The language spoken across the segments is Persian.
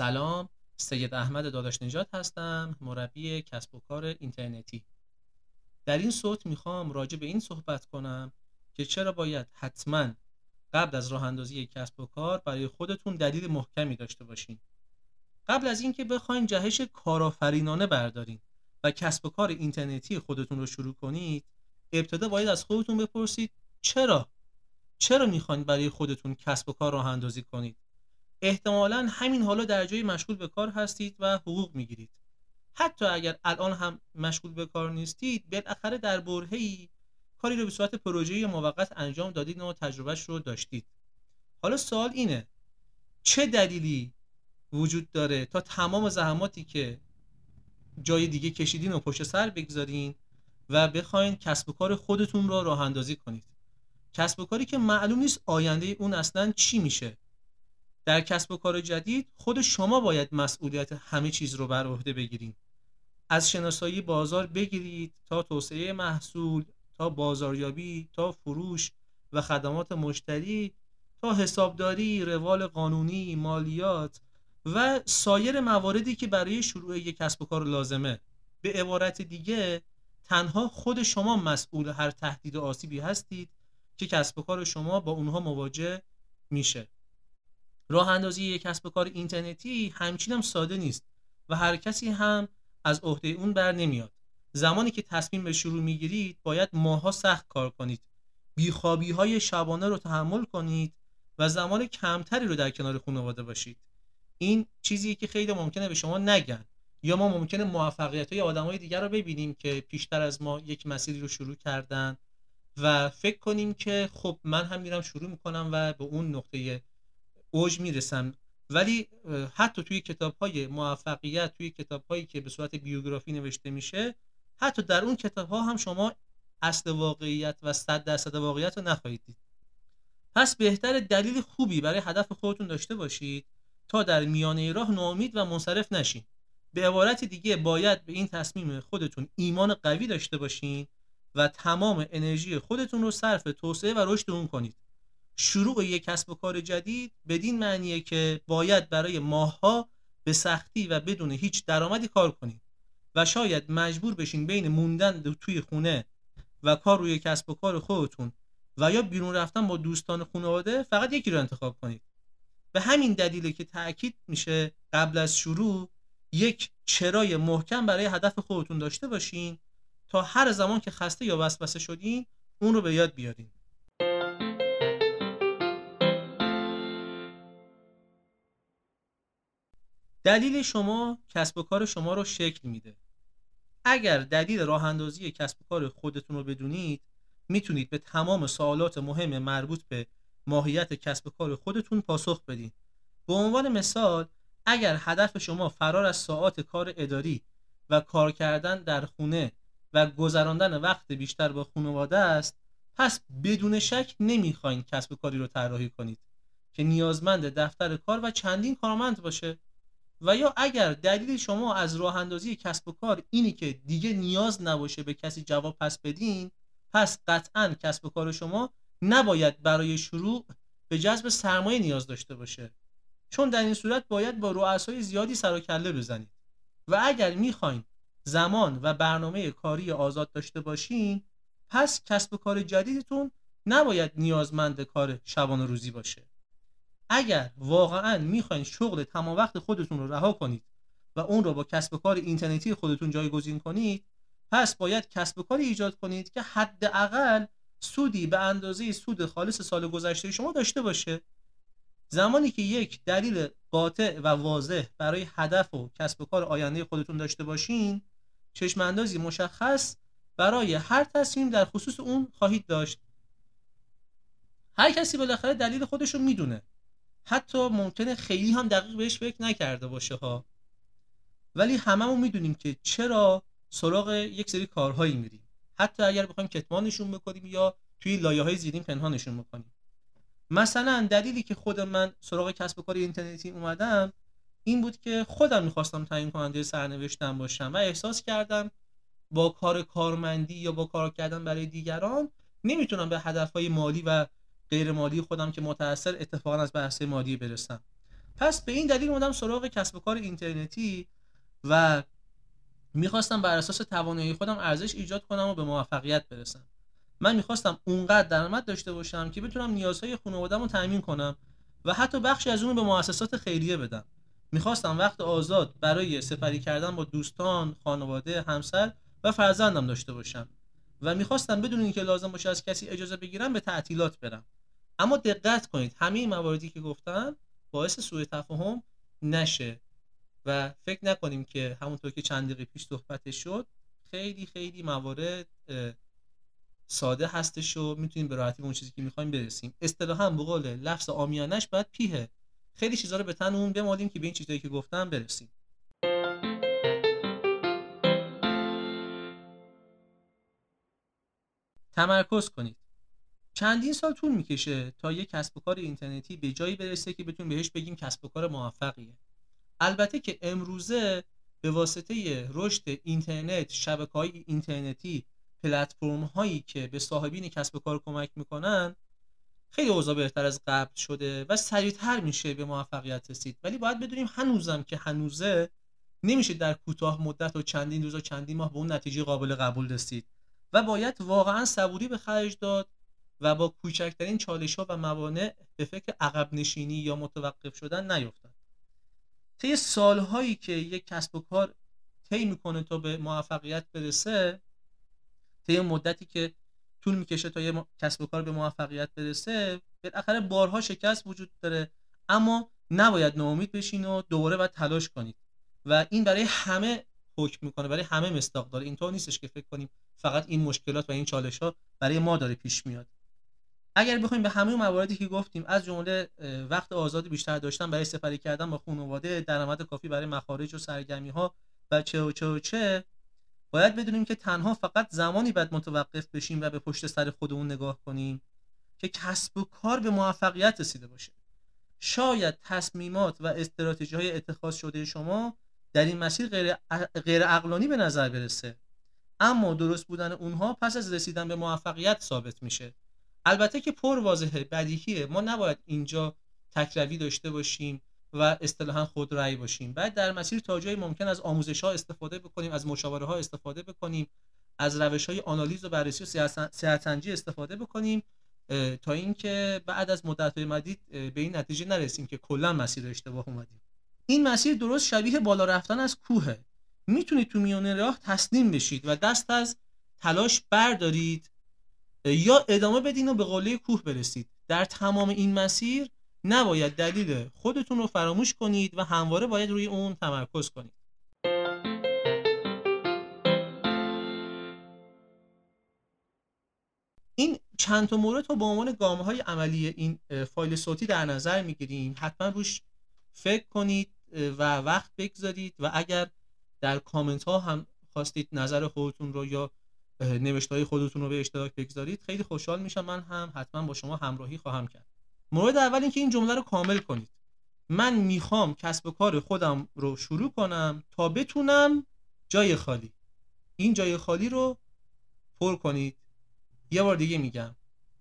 سلام سید احمد داداش نجات هستم مربی کسب و کار اینترنتی. در این صوت می‌خوام راجع به این صحبت کنم که چرا باید حتما قبل از راه اندازی کسب و کار برای خودتون دلیل محکمی داشته باشین. قبل از اینکه بخواین جهش کارآفرینانه بردارین و کسب و کار اینترنتی خودتون رو شروع کنید ابتدا باید از خودتون بپرسید چرا؟ چرا می‌خواین برای خودتون کسب و کار راه اندازی کنید؟ احتمالا همین حالا در جای مشغول به کار هستید و حقوق می‌گیرید. حتی اگر الان هم مشغول به کار نیستید بالاخره در برهه‌ای کاری رو به صورت پروژه موقت انجام دادید و تجربهش رو داشتید. حالا سوال اینه چه دلیلی وجود داره تا تمام زحماتی که جای دیگه کشیدین و پشت سر بگذارین و بخواین کسب و کار خودتون رو راه اندازی کنید؟ کسب و کاری که معلوم نیست آینده اون اصلا چی میشه؟ در کسب و کار جدید خود شما باید مسئولیت همه چیز رو بر عهده بگیرید. از شناسایی بازار بگیرید تا توسعه محصول تا بازاریابی تا فروش و خدمات مشتری تا حسابداری روال قانونی مالیات و سایر مواردی که برای شروع یک کسب و کار لازمه. به عبارت دیگه تنها خود شما مسئول هر تهدید آسیبی هستید که کسب و کار شما با اونها مواجه میشه. راه اندازی یک کسب و کار اینترنتی همچین هم ساده نیست و هر کسی هم از عهده اون بر نمیاد. زمانی که تصمیم به شروع می‌گیرید باید ماها سخت کار کنید. بیخوابی های شبانه رو تحمل کنید و زمان کمتری رو در کنار خانواده باشید. این چیزی که خیلی ممکنه به شما نگن یا ما ممکنه موفقیت های آدم های دیگر رو ببینیم که پیشتر از ما یک مسیری رو شروع کردن و فکر کنیم که خب من هم میرم شروع می‌کنم و به اون نقطه اوج می‌رسم ولی حتی توی کتاب های موفقیت توی کتاب هایی که به صورت بیوگرافی نوشته میشه حتی در اون کتاب ها هم شما اصل واقعیت و صد درصد واقعیت رو نخواهید دید. پس بهتر دلیل خوبی برای هدف خودتون داشته باشید تا در میانه راه ناامید و منصرف نشین. به عبارت دیگه باید به این تصمیم خودتون ایمان قوی داشته باشین و تمام انرژی خودتون رو صرف توسعه و رشد اون کنید. شروع یک کسب و کار جدید بدین معنیه که باید برای ماهها به سختی و بدون هیچ درآمدی کار کنید و شاید مجبور بشین بین موندن توی خونه و کار روی کسب و کار خودتون و یا بیرون رفتن با دوستان خانواده فقط یکی رو انتخاب کنید. به همین دلیله که تاکید میشه قبل از شروع یک چرای محکم برای هدف خودتون داشته باشین تا هر زمان که خسته یا وسوسه شدین اون رو به یاد بیارین. دلیل شما کسب و کار شما رو شکل میده. اگر دلیل راه اندازی کسب و کار خودتون رو بدونید می‌تونید به تمام سوالات مهم مربوط به ماهیت کسب و کار خودتون پاسخ بدید به عنوان مثال اگر هدف شما فرار از ساعات کار اداری و کار کردن در خونه و گذراندن وقت بیشتر با خانواده است پس بدون شک نمی‌خواین کسب کاری رو طراحی کنید که نیازمند دفتر کار و چندین کارمند باشه. و یا اگر دلیل شما از راه اندازی کسب و کار اینی که دیگه نیاز نباشه به کسی جواب پس بدین پس قطعا کسب و کار شما نباید برای شروع به جذب سرمایه نیاز داشته باشه. چون در این صورت باید با رؤسای زیادی سر و کله بزنید. و اگر می‌خواین زمان و برنامه کاری آزاد داشته باشین پس کسب و کار جدیدتون نباید نیازمند کار شبانه روزی باشه. اگر واقعا می‌خواین شغل تمام وقت خودتون رو رها کنید و اون رو با کسب و کار اینترنتی خودتون جایگزین کنید پس باید کسب و کاری ایجاد کنید که حداقل سودی به اندازه سود خالص سال گذشته شما داشته باشه. زمانی که یک دلیل قاطع و واضح برای هدف و کسب و کار آینده خودتون داشته باشین چشم اندازی مشخص برای هر تصمیم در خصوص اون خواهید داشت. هر کسی بالاخره دلیل خودش رو می‌دونه. حتی ممکنه خیلی هم دقیق بهش فکر نکرده باشه ها. ولی هممون می‌دونیم که چرا سراغ یک سری کارهایی میریم. حتی اگر بخوایم کتمانشون بکنیم یا توی لایه های زیرین پنهانشون بکنیم. مثلا دلیلی که خود من سراغ کسب کار اینترنتی اومدم این بود که خودم می‌خواستم تعیین کننده سرنوشتم باشم و احساس کردم با کار کارمندی یا با کار کردن برای دیگران نمی‌تونم به هدفهای مالی و غیر مالی خودم که متأثر اتفاقا از بحث مالی برسم. پس به این دلیل اومدم سراغ کسب و کار اینترنتی و می‌خواستم بر اساس توانایی خودم ارزش ایجاد کنم و به موفقیت برسم. من می‌خواستم اونقدر درآمد داشته باشم که بتونم نیازهای خانواده‌مو تامین کنم و حتی بخشی از اون به مؤسسات خیریه بدم. می‌خواستم وقت آزاد برای سپری کردن با دوستان خانواده همسر و فرزندم داشته باشم و می‌خواستم بدون اینکه لازم باشه از کسی اجازه بگیرم به تعطیلات برم. اما دقت کنید همه مواردی که گفتم باعث سوء تفاهم نشه و فکر نکنیم که همونطور که چند دقیقه پیش صحبتش شد خیلی خیلی موارد ساده هستش و می‌تونیم به راحتی به اون چیزی که می‌خوایم برسیم. اصطلاحا به قول لفظ آمیانش باید پیه خیلی چیزا رو به تن اون بمالیم که به این چیزایی که گفتم برسیم. تمرکز کنید. چندین سال طول می‌کشه تا یک کسب و کار اینترنتی به جایی برسه که بتونیم بهش بگیم کسب و کار موفقیه. البته که امروزه به واسطه رشد اینترنت شبکه های اینترنتی پلتفرم هایی که به صاحبین کسب و کار کمک می‌کنن خیلی اوضاع بهتر از قبل شده و سریعتر میشه به موفقیت رسید. ولی باید بدونیم هنوزم که هنوزه نمیشه در کوتاه مدت و چندین روز و چندین ماه به اون نتیجه قابل قبول رسید. و باید واقعا صبوری به خرج داد و با کوچکترین چالش ها و موانع به فکر عقب نشینی یا متوقف شدن نیفتاد. طی سالهایی که یک کسب و کار طی می‌کنه تا به موفقیت برسه طی مدتی که طول می‌کشه تا یه کسب و کار به موفقیت برسه بالاخره بارها شکست وجود داره. اما نباید ناامید بشین و دوباره باید تلاش کنید. و این برای همه حکم می‌کنه برای همه مستاق داره. اینطور نیستش که فکر کنیم فقط این مشکلات و این چالش ها برای ما داره پیش میاد. اگر بخوایم به همه مواردی که گفتیم از جمله وقت آزاد بیشتر داشتن برای سپری کردن با خانواده درآمد کافی برای مخارج و سرگرمی ها و چه و چه و چه باید بدونیم که تنها فقط زمانی باید متوقف بشیم و به پشت سر خودمون نگاه کنیم که کسب و کار به موفقیت رسیده باشه. شاید تصمیمات و استراتژی های اتخاذ شده شما در این مسیر غیر, غیر به نظر برسه اما درست بودن اونها پس از رسیدن به موفقیت ثابت میشه. البته که پر واضحه بدیهیه. ما نباید اینجا تکروی داشته باشیم و اصطلاحا خود رأی باشیم. بعد در مسیر تا جایی ممکن از آموزش ها استفاده بکنیم از مشاوره ها استفاده بکنیم از روش های آنالیز و بررسی و سنجی استفاده بکنیم تا اینکه بعد از مدت مدید به این نتیجه نرسیم که کلا مسیر اشتباه اومدیم. این مسیر درست شبیه بالا رفتن از کوهه. می‌تونید تو میانه راه تسلیم بشید و دست از تلاش بردارید یا ادامه بدین و به قله کوه برسید. در تمام این مسیر نباید دلیل خودتون رو فراموش کنید و همواره باید روی اون تمرکز کنید. این چند تا مورد رو به عنوان گامه های عملی این فایل صوتی در نظر می‌گیریم. حتما روش فکر کنید و وقت بگذارید و اگر در کامنت ها هم خواستید نظر خودتون رو یا نوشته های خودتون رو به اشتراک بگذارید. خیلی خوشحال میشم. من هم حتما با شما همراهی خواهم کرد. مورد اول اینکه این جمله رو کامل کنید. من می‌خوام کسب و کار خودم رو شروع کنم تا بتونم جای خالی. این جای خالی رو پر کنید. یه بار دیگه میگم.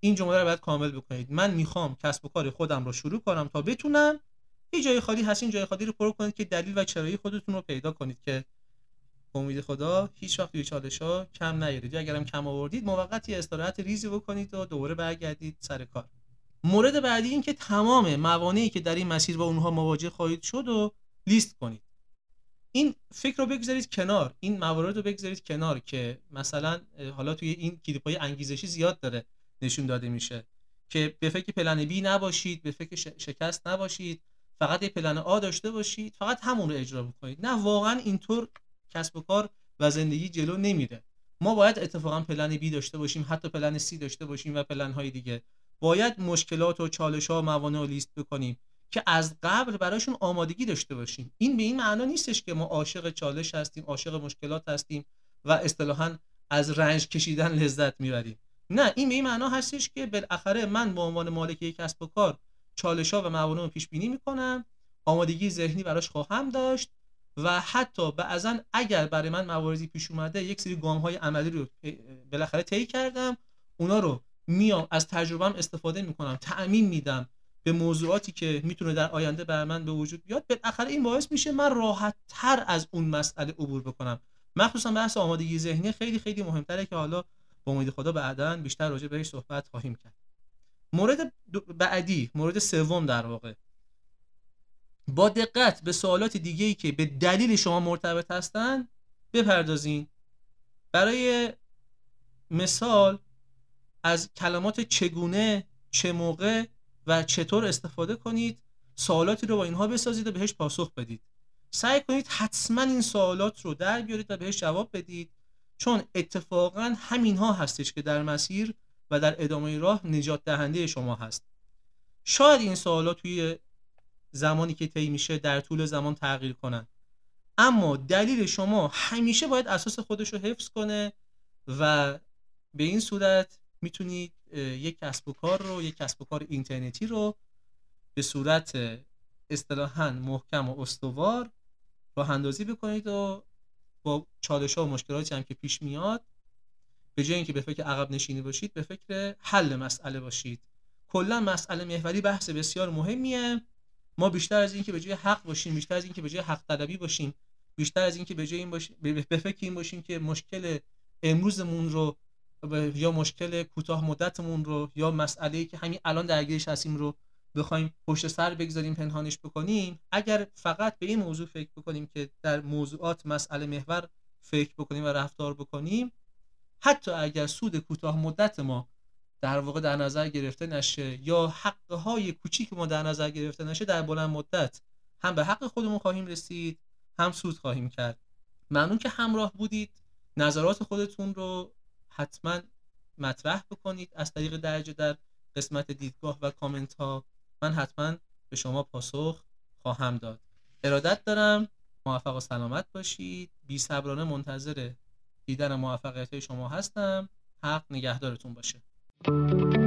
این جمله رو باید کامل بکنید. من می‌خوام کسب و کار خودم رو شروع کنم تا بتونم یه جای خالی هست. این جای خالی رو پر کنید که دلیل و چرایی خودتون رو پیدا کنید که امید خدا هیچ وقت توی چالش ها کم نیارید. یا اگرم کم آوردید موقتی استراحت ریزی بکنید و دوباره برگردید سر کار. مورد بعدی این که تمام موانعی که در این مسیر با اونها مواجه خواهید شد و لیست کنید. این فکر رو بگذارید کنار. این موارد رو بگذارید کنار که مثلا حالا توی این کلیپ های انگیزشی زیاد داره نشون داده میشه که به فکر plan B نباشید به فکر شکست نباشید فقط یه plan A داشته باشید فقط همون رو اجرا بکنید. نه واقعا اینطور کسب و کار و زندگی جلو نمیره. ما باید اتفاقا plan B داشته باشیم حتی plan C داشته باشیم و پلن های دیگه. باید مشکلات و چالش ها و موانع رو لیست بکنیم که از قبل براشون آمادگی داشته باشیم. این به این معنا نیستش که ما عاشق چالش هستیم عاشق مشکلات هستیم و اصطلاحا از رنج کشیدن لذت می‌بریم. نه این به این معنا هستش که بالاخره من به عنوان مالک یک کسب و کار چالش ها و موانع رو پیش بینی می‌کنم آمادگی ذهنی براش خواهم داشت و حتی بعضا اگر برای من مواردی پیش اومده یک سری گام های عملی رو بالاخره طی کردم اونا رو میام از تجربهم استفاده می‌کنم تعمین میدم به موضوعاتی که می‌تونه در آینده بر من به وجود بیاد. بالاخره این باعث میشه من راحت تر از اون مسئله عبور بکنم. مخصوصا بحث آمادگی ذهنی خیلی خیلی مهمتره که حالا با امید خدا بعدا بیشتر راجع بهش صحبت خواهیم کرد. مورد بعدی مورد سوم در واقع. با دقت به سوالات دیگه ای که به دلیل شما مرتبط هستن بپردازین. برای مثال از کلمات چگونه چه موقع و چطور استفاده کنید سوالاتی رو با اینها بسازید و بهش پاسخ بدید. سعی کنید حتما این سوالات رو در بیارید و بهش جواب بدید چون اتفاقا همینها هستش که در مسیر و در ادامه راه نجات دهنده شما هست. شاید این سوالات توی زمانی که طی میشه در طول زمان تغییر کنن. اما دلیل شما همیشه باید اساس خودش رو حفظ کنه و به این صورت می‌تونید یک کسب و کار رو یک کسب و کار اینترنتی رو به صورت اصطلاحا محکم و استوار راه اندازی بکنید و با چالش ها و مشکلاتی هم که پیش میاد به جای اینکه به فکر عقب نشینی باشید به فکر حل مسئله باشید. کلا مسئله محوری بحث بسیار مهمیه. ما بیشتر از اینکه به جای حق باشیم بیشتر از اینکه به جای حق طلبی باشیم بیشتر از اینکه به جای این باشیم به فکر این باشیم که مشکل امروزمون رو یا مشکل کوتاه مدتمون رو یا مسئله که همین الان درگیرش هستیم رو بخوایم پشت سر بگذاریم پنهانش بکنیم. اگر فقط به این موضوع فکر بکنیم که در موضوعات مسئله محور فکر بکنیم و رفتار بکنیم حتی اگر سود کوتاه مدت ما در واقع در نظر گرفته نشه یا حقهای کوچیک ما در نظر گرفته نشه در بلند مدت هم به حق خودمون خواهیم رسید هم سود خواهیم کرد. ممنون که همراه بودید. نظرات خودتون رو حتما مطرح بکنید از طریق درجه در قسمت دیدگاه و کامنت ها. من حتما به شما پاسخ خواهم داد. ارادت دارم موفق و سلامت باشید. بی صبرانه منتظر دیدن موفقیت شما هستم. حق نگهدارتون باشه. Thank you.